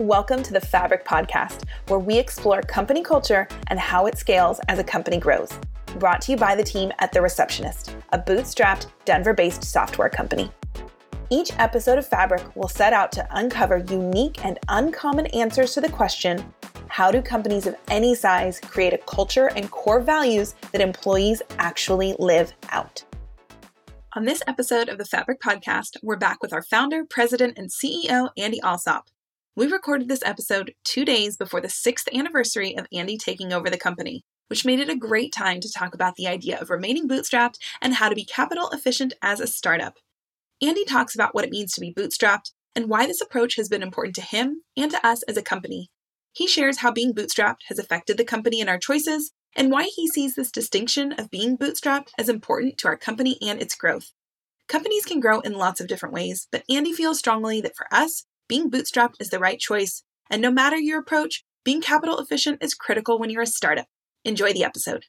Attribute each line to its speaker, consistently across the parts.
Speaker 1: Welcome to the Fabric Podcast, where we explore company culture and how it scales as a company grows. Brought to you by the team at The Receptionist, a bootstrapped, Denver based software company. Each episode of Fabric will set out to uncover unique and uncommon answers to the question how do companies of any size create a culture and core values that employees actually live out? On this episode of the Fabric Podcast, we're back with our founder, president, and CEO, Andy Alsop. We recorded this episode two days before the sixth anniversary of Andy taking over the company, which made it a great time to talk about the idea of remaining bootstrapped and how to be capital efficient as a startup. Andy talks about what it means to be bootstrapped and why this approach has been important to him and to us as a company. He shares how being bootstrapped has affected the company and our choices, and why he sees this distinction of being bootstrapped as important to our company and its growth. Companies can grow in lots of different ways, but Andy feels strongly that for us, being bootstrapped is the right choice. And no matter your approach, being capital efficient is critical when you're a startup. Enjoy the episode.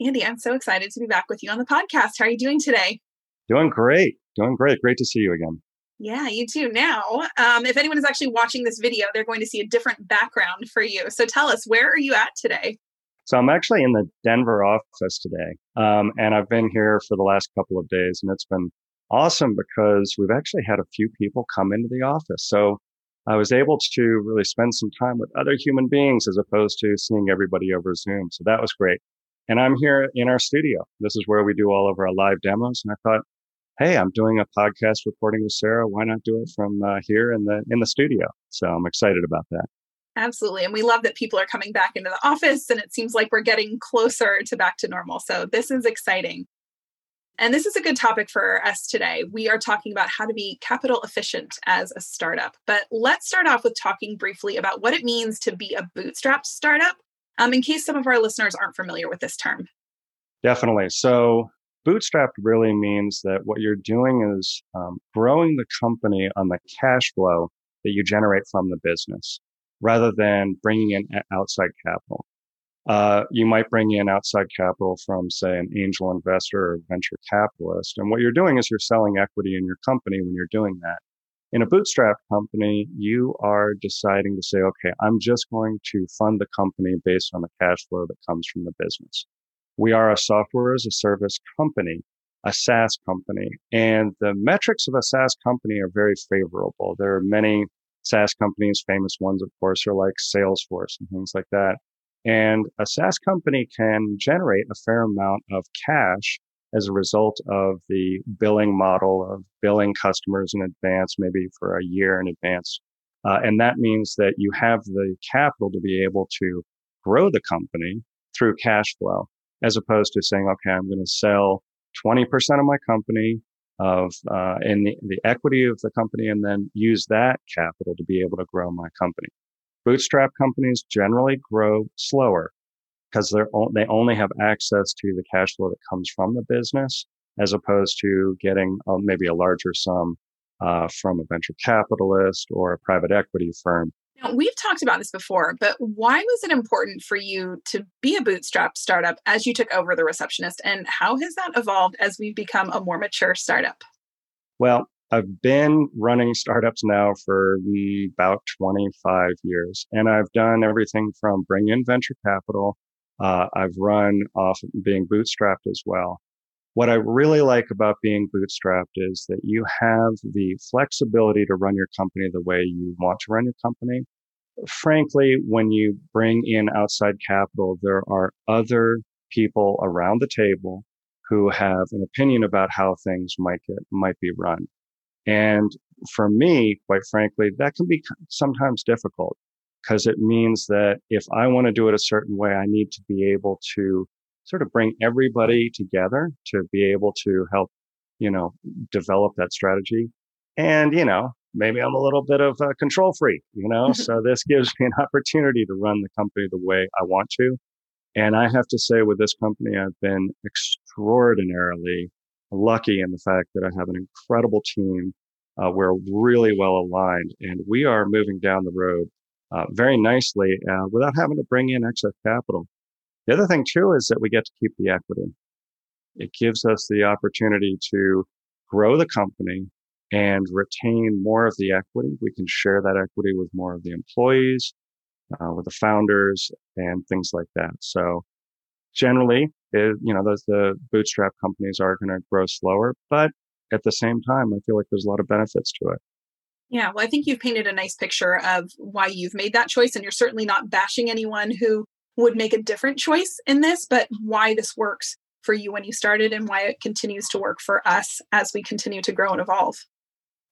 Speaker 1: Andy, I'm so excited to be back with you on the podcast. How are you doing today?
Speaker 2: Doing great. Doing great. Great to see you again.
Speaker 1: Yeah, you too. Now, um, if anyone is actually watching this video, they're going to see a different background for you. So tell us, where are you at today?
Speaker 2: So I'm actually in the Denver office today, um, and I've been here for the last couple of days, and it's been awesome because we've actually had a few people come into the office. So I was able to really spend some time with other human beings as opposed to seeing everybody over Zoom. So that was great. And I'm here in our studio. This is where we do all of our live demos. And I thought, hey, I'm doing a podcast recording with Sarah. Why not do it from uh, here in the in the studio? So I'm excited about that.
Speaker 1: Absolutely. And we love that people are coming back into the office and it seems like we're getting closer to back to normal. So this is exciting. And this is a good topic for us today. We are talking about how to be capital efficient as a startup. But let's start off with talking briefly about what it means to be a bootstrap startup, um, in case some of our listeners aren't familiar with this term.
Speaker 2: Definitely. So, bootstrapped really means that what you're doing is um, growing the company on the cash flow that you generate from the business rather than bringing in outside capital. Uh, you might bring in outside capital from, say, an angel investor or venture capitalist. And what you're doing is you're selling equity in your company when you're doing that. In a bootstrap company, you are deciding to say, okay, I'm just going to fund the company based on the cash flow that comes from the business. We are a software as a service company, a SaaS company, and the metrics of a SaaS company are very favorable. There are many SaaS companies, famous ones, of course, are like Salesforce and things like that. And a SaaS company can generate a fair amount of cash as a result of the billing model of billing customers in advance, maybe for a year in advance. Uh, and that means that you have the capital to be able to grow the company through cash flow, as opposed to saying, okay, I'm going to sell 20% of my company of uh, in the, the equity of the company and then use that capital to be able to grow my company. Bootstrap companies generally grow slower because they're they only have access to the cash flow that comes from the business as opposed to getting uh, maybe a larger sum uh, from a venture capitalist or a private equity firm.
Speaker 1: Now, we've talked about this before, but why was it important for you to be a bootstrap startup as you took over the receptionist? And how has that evolved as we've become a more mature startup?
Speaker 2: Well, I've been running startups now for about 25 years, and I've done everything from bring in venture capital. Uh, I've run off being bootstrapped as well. What I really like about being bootstrapped is that you have the flexibility to run your company the way you want to run your company. Frankly, when you bring in outside capital, there are other people around the table who have an opinion about how things might get might be run. And for me, quite frankly, that can be sometimes difficult because it means that if I want to do it a certain way, I need to be able to sort of bring everybody together to be able to help, you know, develop that strategy. And, you know, maybe I'm a little bit of a control freak, you know, so this gives me an opportunity to run the company the way I want to. And I have to say with this company, I've been extraordinarily lucky in the fact that I have an incredible team. Uh, we're really well aligned and we are moving down the road uh, very nicely uh, without having to bring in excess capital. The other thing too is that we get to keep the equity. It gives us the opportunity to grow the company and retain more of the equity. We can share that equity with more of the employees, uh, with the founders, and things like that. So generally, it, you know, those, the bootstrap companies are going to grow slower, but at the same time, I feel like there's a lot of benefits to it.
Speaker 1: Yeah, well, I think you've painted a nice picture of why you've made that choice, and you're certainly not bashing anyone who would make a different choice in this, but why this works for you when you started and why it continues to work for us as we continue to grow and evolve.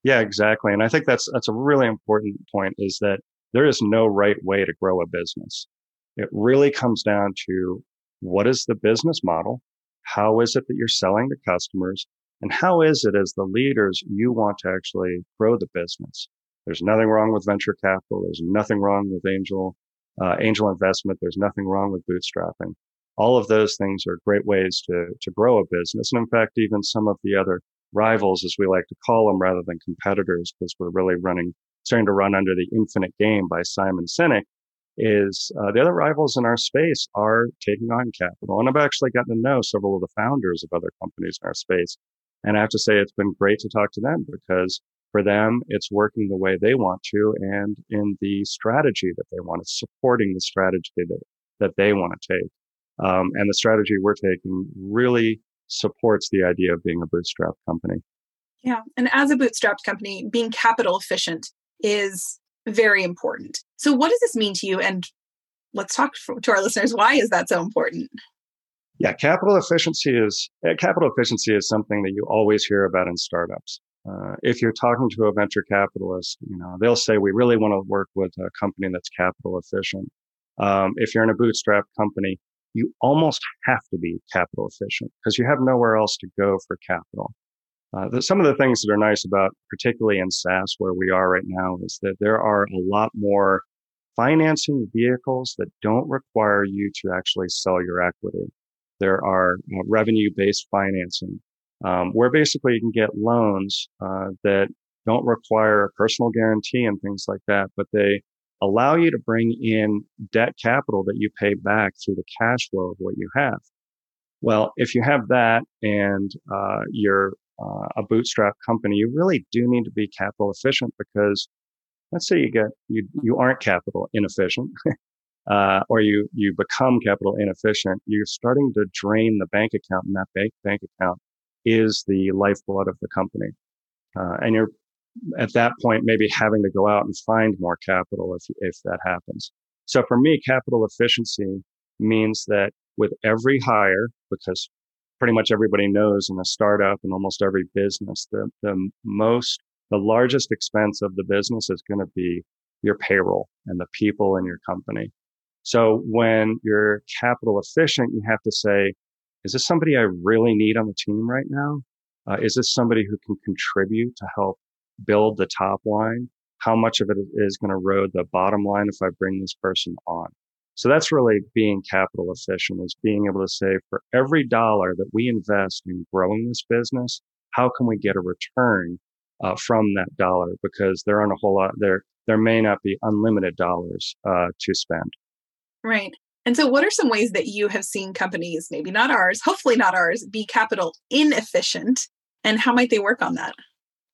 Speaker 2: Yeah, exactly. And I think that's that's a really important point is that there is no right way to grow a business. It really comes down to what is the business model? How is it that you're selling to customers? And how is it as the leaders you want to actually grow the business? There's nothing wrong with venture capital. There's nothing wrong with angel, uh, angel investment. There's nothing wrong with bootstrapping. All of those things are great ways to, to grow a business. And in fact, even some of the other rivals, as we like to call them, rather than competitors, because we're really running, starting to run under the infinite game by Simon Sinek, is uh, the other rivals in our space are taking on capital. And I've actually gotten to know several of the founders of other companies in our space. And I have to say, it's been great to talk to them because for them, it's working the way they want to and in the strategy that they want. It's supporting the strategy that, that they want to take. Um, and the strategy we're taking really supports the idea of being a bootstrap company.
Speaker 1: Yeah. And as a bootstrapped company, being capital efficient is very important. So, what does this mean to you? And let's talk to our listeners. Why is that so important?
Speaker 2: Yeah, capital efficiency is uh, capital efficiency is something that you always hear about in startups. Uh, if you're talking to a venture capitalist, you know they'll say we really want to work with a company that's capital efficient. Um, if you're in a bootstrap company, you almost have to be capital efficient because you have nowhere else to go for capital. Uh, the, some of the things that are nice about, particularly in SaaS where we are right now, is that there are a lot more financing vehicles that don't require you to actually sell your equity. There are uh, revenue based financing um, where basically you can get loans uh, that don't require a personal guarantee and things like that, but they allow you to bring in debt capital that you pay back through the cash flow of what you have. Well, if you have that and uh, you're uh, a bootstrap company, you really do need to be capital efficient because let's say you get you you aren't capital inefficient. uh, or you you become capital inefficient, you're starting to drain the bank account, and that bank bank account is the lifeblood of the company. Uh, and you're at that point maybe having to go out and find more capital if if that happens. So for me, capital efficiency means that with every hire, because pretty much everybody knows in a startup and almost every business, the, the most, the largest expense of the business is going to be your payroll and the people in your company. So when you're capital efficient, you have to say, is this somebody I really need on the team right now? Uh, is this somebody who can contribute to help build the top line? How much of it is going to erode the bottom line if I bring this person on? So that's really being capital efficient is being able to say for every dollar that we invest in growing this business, how can we get a return uh, from that dollar? Because there aren't a whole lot there. There may not be unlimited dollars uh, to spend.
Speaker 1: Right. And so, what are some ways that you have seen companies, maybe not ours, hopefully not ours, be capital inefficient? And how might they work on that?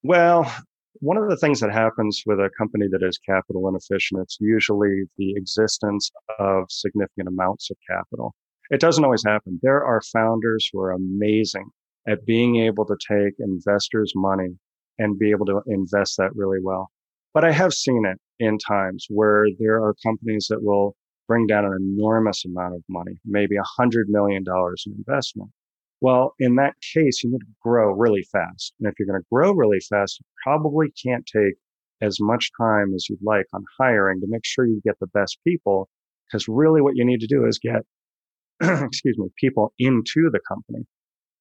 Speaker 2: Well, one of the things that happens with a company that is capital inefficient, it's usually the existence of significant amounts of capital. It doesn't always happen. There are founders who are amazing at being able to take investors' money and be able to invest that really well. But I have seen it in times where there are companies that will bring down an enormous amount of money, maybe a hundred million dollars in investment. Well, in that case, you need to grow really fast. And if you're going to grow really fast, you probably can't take as much time as you'd like on hiring to make sure you get the best people. Because really what you need to do is get, excuse me, people into the company.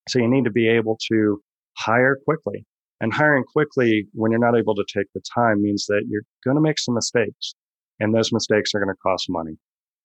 Speaker 2: So you need to be able to hire quickly. And hiring quickly when you're not able to take the time means that you're going to make some mistakes. And those mistakes are going to cost money.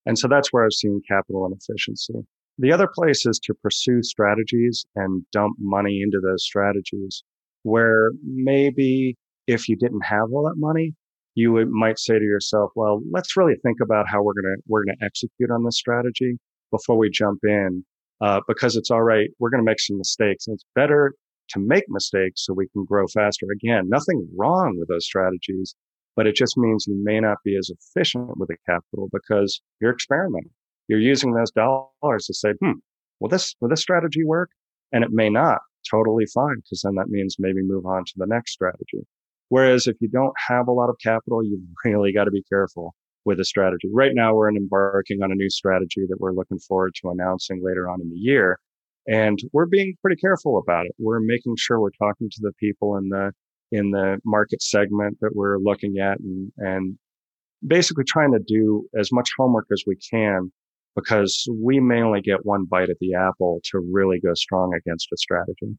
Speaker 2: And so that's where I've seen capital inefficiency. The other place is to pursue strategies and dump money into those strategies where maybe if you didn't have all that money, you would, might say to yourself, well, let's really think about how we're going to, we're going to execute on this strategy before we jump in. Uh, because it's all right. We're going to make some mistakes. And it's better to make mistakes so we can grow faster. Again, nothing wrong with those strategies, but it just means you may not be as efficient with the capital because you're experimenting. You're using those dollars to say, hmm, will this, will this strategy work? And it may not. Totally fine. Cause then that means maybe move on to the next strategy. Whereas if you don't have a lot of capital, you really got to be careful with a strategy. Right now, we're embarking on a new strategy that we're looking forward to announcing later on in the year. And we're being pretty careful about it. We're making sure we're talking to the people in the, in the market segment that we're looking at and, and basically trying to do as much homework as we can because we may only get one bite at the apple to really go strong against a strategy.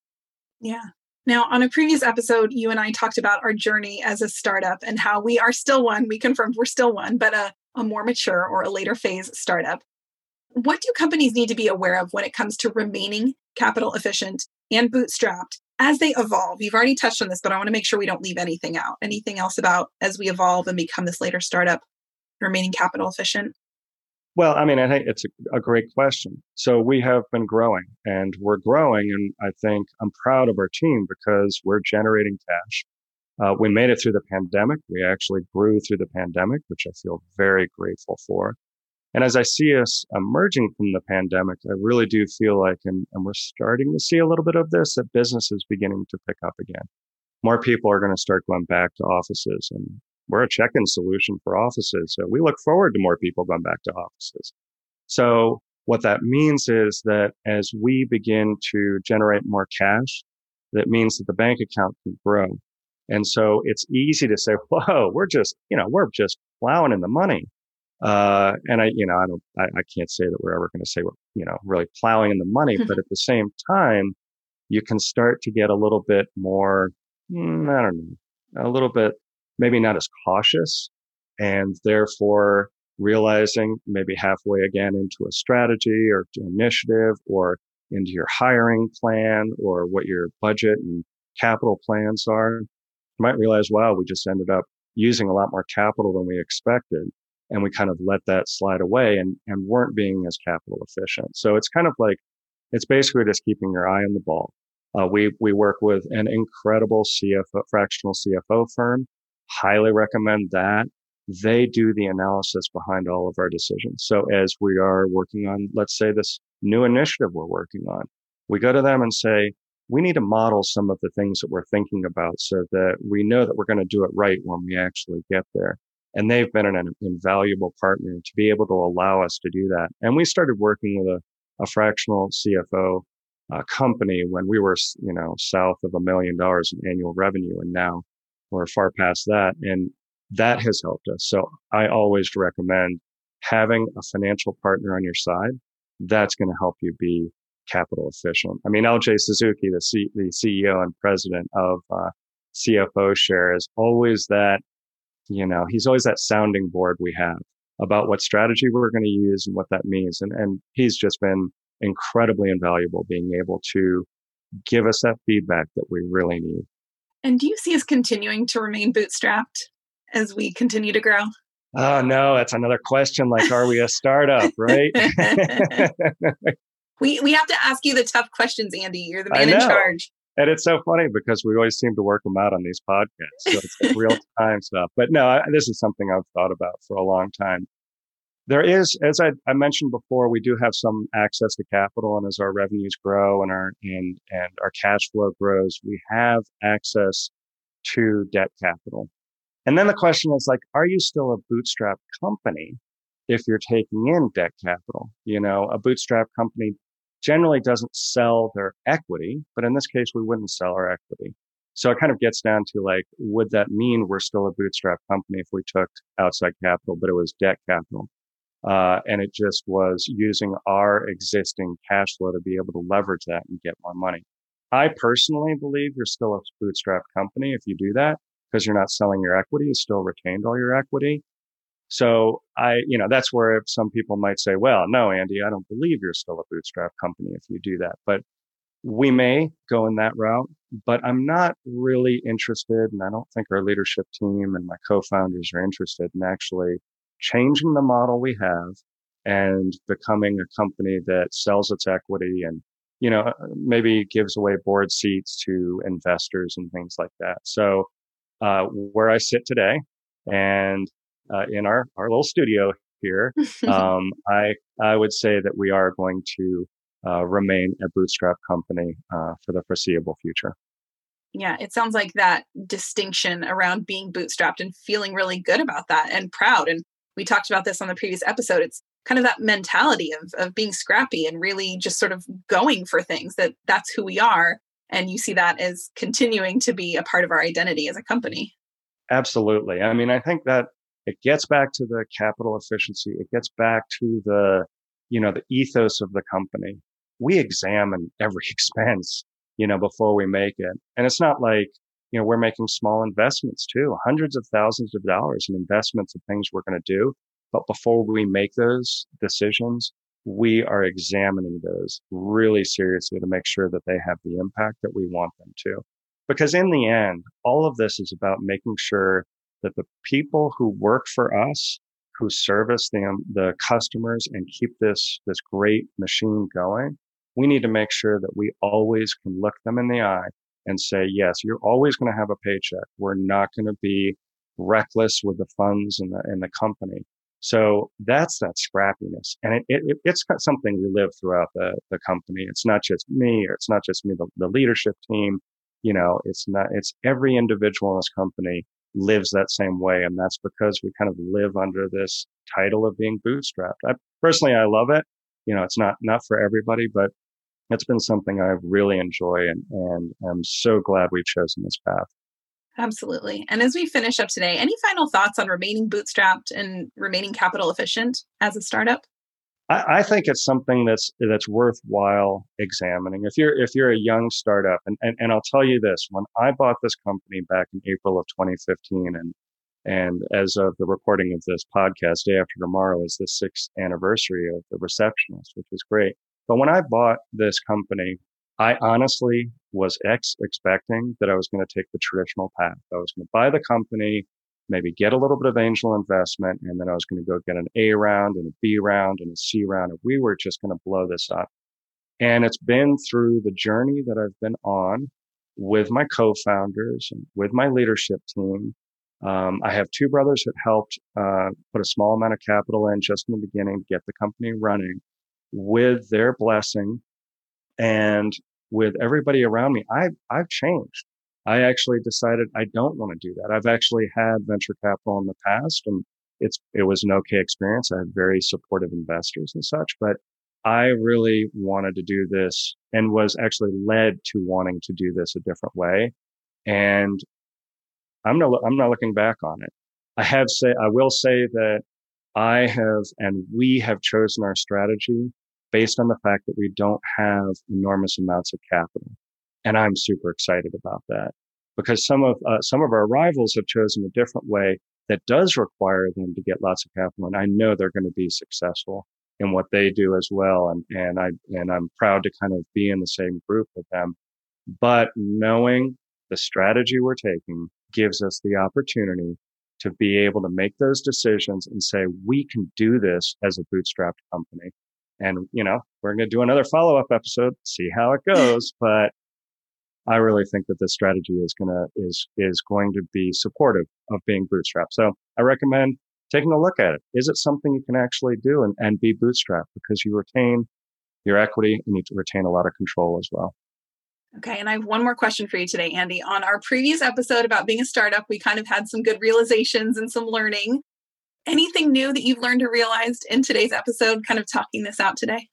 Speaker 1: Yeah. Now, on a previous episode, you and I talked about our journey as a startup and how we are still one. We confirmed we're still one, but a, a more mature or a later phase startup. What do companies need to be aware of when it comes to remaining capital efficient and bootstrapped as they evolve? You've already touched on this, but I want to make sure we don't leave anything out. Anything else about as we evolve and become this later startup, remaining capital efficient?
Speaker 2: Well, I mean, I think it's a, a, great question. So we have been growing and we're growing. And I think I'm proud of our team because we're generating cash. Uh, we made it through the pandemic. We actually grew through the pandemic, which I feel very grateful for. And as I see us emerging from the pandemic, I really do feel like, and, and we're starting to see a little bit of this, that business is beginning to pick up again. More people are going to start going back to offices and we're a check-in solution for offices. So we look forward to more people going back to offices. So what that means is that as we begin to generate more cash, that means that the bank account can grow. And so it's easy to say, whoa, we're just, you know, we're just plowing in the money. Uh, and I, you know, I don't, I, I can't say that we're ever going to say we're, you know, really plowing in the money, but at the same time, you can start to get a little bit more, mm, I don't know, a little bit maybe not as cautious and therefore realizing maybe halfway again into a strategy or initiative or into your hiring plan or what your budget and capital plans are, you might realize, wow, we just ended up using a lot more capital than we expected. And we kind of let that slide away and, and weren't being as capital efficient. So it's kind of like, it's basically just keeping your eye on the ball. Uh, we, we work with an incredible CFO, fractional CFO firm highly recommend that. They do the analysis behind all of our decisions. So as we are working on, let's say this new initiative we're working on, we go to them and say, we need to model some of the things that we're thinking about so that we know that we're going to do it right when we actually get there. And they've been an invaluable partner to be able to allow us to do that. And we started working with a, a fractional CFO uh, company when we were, you know, south of a million dollars in annual revenue. And now we're far past that. And that has helped us. So I always recommend having a financial partner on your side. That's going to help you be capital efficient. I mean, LJ Suzuki, the, C- the CEO and president of uh, CFO Share, is always that, you know, he's always that sounding board we have about what strategy we're going to use and what that means. And, and he's just been incredibly invaluable being able to give us that feedback that we really need.
Speaker 1: And do you see us continuing to remain bootstrapped as we continue to grow?
Speaker 2: Oh, no, that's another question. Like, are we a startup, right?
Speaker 1: we, we have to ask you the tough questions, Andy. You're the man in charge.
Speaker 2: And it's so funny because we always seem to work them out on these podcasts. So it's like real time stuff. But no, I, this is something I've thought about for a long time. There is, as I, I, mentioned before, we do have some access to capital, and as our revenues grow and our and and our cash flow grows, we have access to debt capital. And then the question is like, are you still a bootstrap company if you're taking in debt capital? You know, a bootstrap company generally doesn't sell their equity, but in this case, we wouldn't sell our equity. So it kind of gets down to like, would that mean we're still a bootstrap company if we took outside capital, but it was debt capital? Uh, and it just was using our existing cash flow to be able to leverage that and get more money. I personally believe you're still a bootstrap company if you do that because you're not selling your equity. You still retained all your equity. So I, you know, that's where some people might say, well, no, Andy, I don't believe you're still a bootstrap company if you do that. But we may go in that route, but I'm not really interested. And I don't think our leadership team and my co-founders are interested in actually changing the model we have and becoming a company that sells its equity and you know, maybe gives away board seats to investors and things like that. So, uh, where I sit today and uh, in our, our little studio here, um, I, I would say that we are going to uh, remain a bootstrap company uh, for the foreseeable future.
Speaker 1: Yeah, it sounds like that distinction around being bootstrapped and feeling really good about that and proud. And we talked about this on the previous episode. It's kind of that mentality of of being scrappy and really just sort of going for things that that's who we are and you see that as continuing to be a part of our identity as a company.
Speaker 2: Absolutely. I mean, I think that it gets back to the capital efficiency. It gets back to the, you know, the ethos of the company. We examine every expense you know, before we make it. And it's not like, you know, we're making small investments too, hundreds of thousands of dollars in investments of things we're going to do. But before we make those decisions, we are examining those really seriously to make sure that they have the impact that we want them to. Because in the end, all of this is about making sure that the people who work for us, who service them, um, the customers and keep this, this great machine going, we need to make sure that we always can look them in the eye and say, yes, you're always going to have a paycheck. We're not going to be reckless with the funds and the, and the company. So that's that scrappiness. And it, it, it's something we live throughout the, the company. It's not just me or it's not just me, the, the leadership team. You know, it's not, it's every individual in this company lives that same way. And that's because we kind of live under this title of being bootstrapped. I personally, I love it. You know, it's not, not for everybody, but it's been something I really enjoy and, and I'm so glad we've chosen this path.
Speaker 1: Absolutely. And as we finish up today, any final thoughts on remaining bootstrapped and remaining capital efficient as a startup?
Speaker 2: I, I think it's something that's that's worthwhile examining. If you're if you're a young startup, and, and, and I'll tell you this, when I bought this company back in April of 2015, and and as of the recording of this podcast, day after tomorrow is the sixth anniversary of the receptionist, which is great. But when I bought this company, I honestly was ex- expecting that I was going to take the traditional path. I was going to buy the company, maybe get a little bit of angel investment, and then I was going to go get an A round and a B round and a C round. And we were just going to blow this up. And it's been through the journey that I've been on with my co-founders and with my leadership team. Um, I have two brothers that helped uh, put a small amount of capital in just in the beginning to get the company running with their blessing and with everybody around me, I've, I've changed. I actually decided I don't want to do that. I've actually had venture capital in the past and it's, it was an okay experience. I had very supportive investors and such, but I really wanted to do this and was actually led to wanting to do this a different way. And I'm not, I'm not looking back on it. I have say, I will say that I have and we have chosen our strategy based on the fact that we don't have enormous amounts of capital. And I'm super excited about that because some of, uh, some of our rivals have chosen a different way that does require them to get lots of capital. And I know they're going to be successful in what they do as well. And, and I, and I'm proud to kind of be in the same group with them. But knowing the strategy we're taking gives us the opportunity to be able to make those decisions and say, we can do this as a bootstrapped company. And, you know, we're going to do another follow up episode, see how it goes. but I really think that this strategy is going to, is, is going to be supportive of being bootstrapped. So I recommend taking a look at it. Is it something you can actually do and, and be bootstrapped because you retain your equity and you retain a lot of control as well.
Speaker 1: Okay, and I have one more question for you today, Andy. On our previous episode about being a startup, we kind of had some good realizations and some learning anything new that you've learned or realized in today's episode, kind of talking this out today?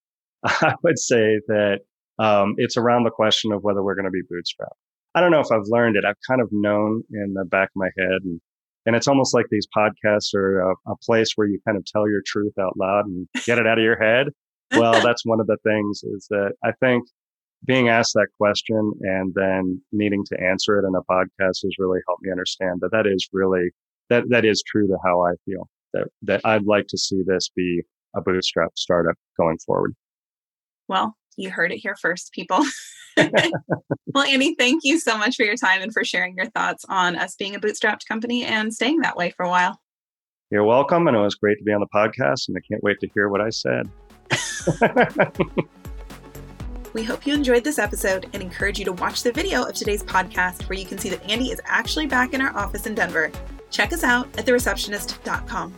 Speaker 2: I would say that um, it's around the question of whether we're going to be bootstrapped. I don't know if I've learned it. I've kind of known in the back of my head, and and it's almost like these podcasts are a, a place where you kind of tell your truth out loud and get it out of your head. Well, that's one of the things is that I think being asked that question and then needing to answer it in a podcast has really helped me understand that that is really that that is true to how I feel. That that I'd like to see this be a bootstrap startup going forward.
Speaker 1: Well, you heard it here first, people. well, Andy, thank you so much for your time and for sharing your thoughts on us being a bootstrapped company and staying that way for a while.
Speaker 2: You're welcome. And it was great to be on the podcast. And I can't wait to hear what I said.
Speaker 1: We hope you enjoyed this episode and encourage you to watch the video of today's podcast where you can see that Andy is actually back in our office in Denver. Check us out at thereceptionist.com.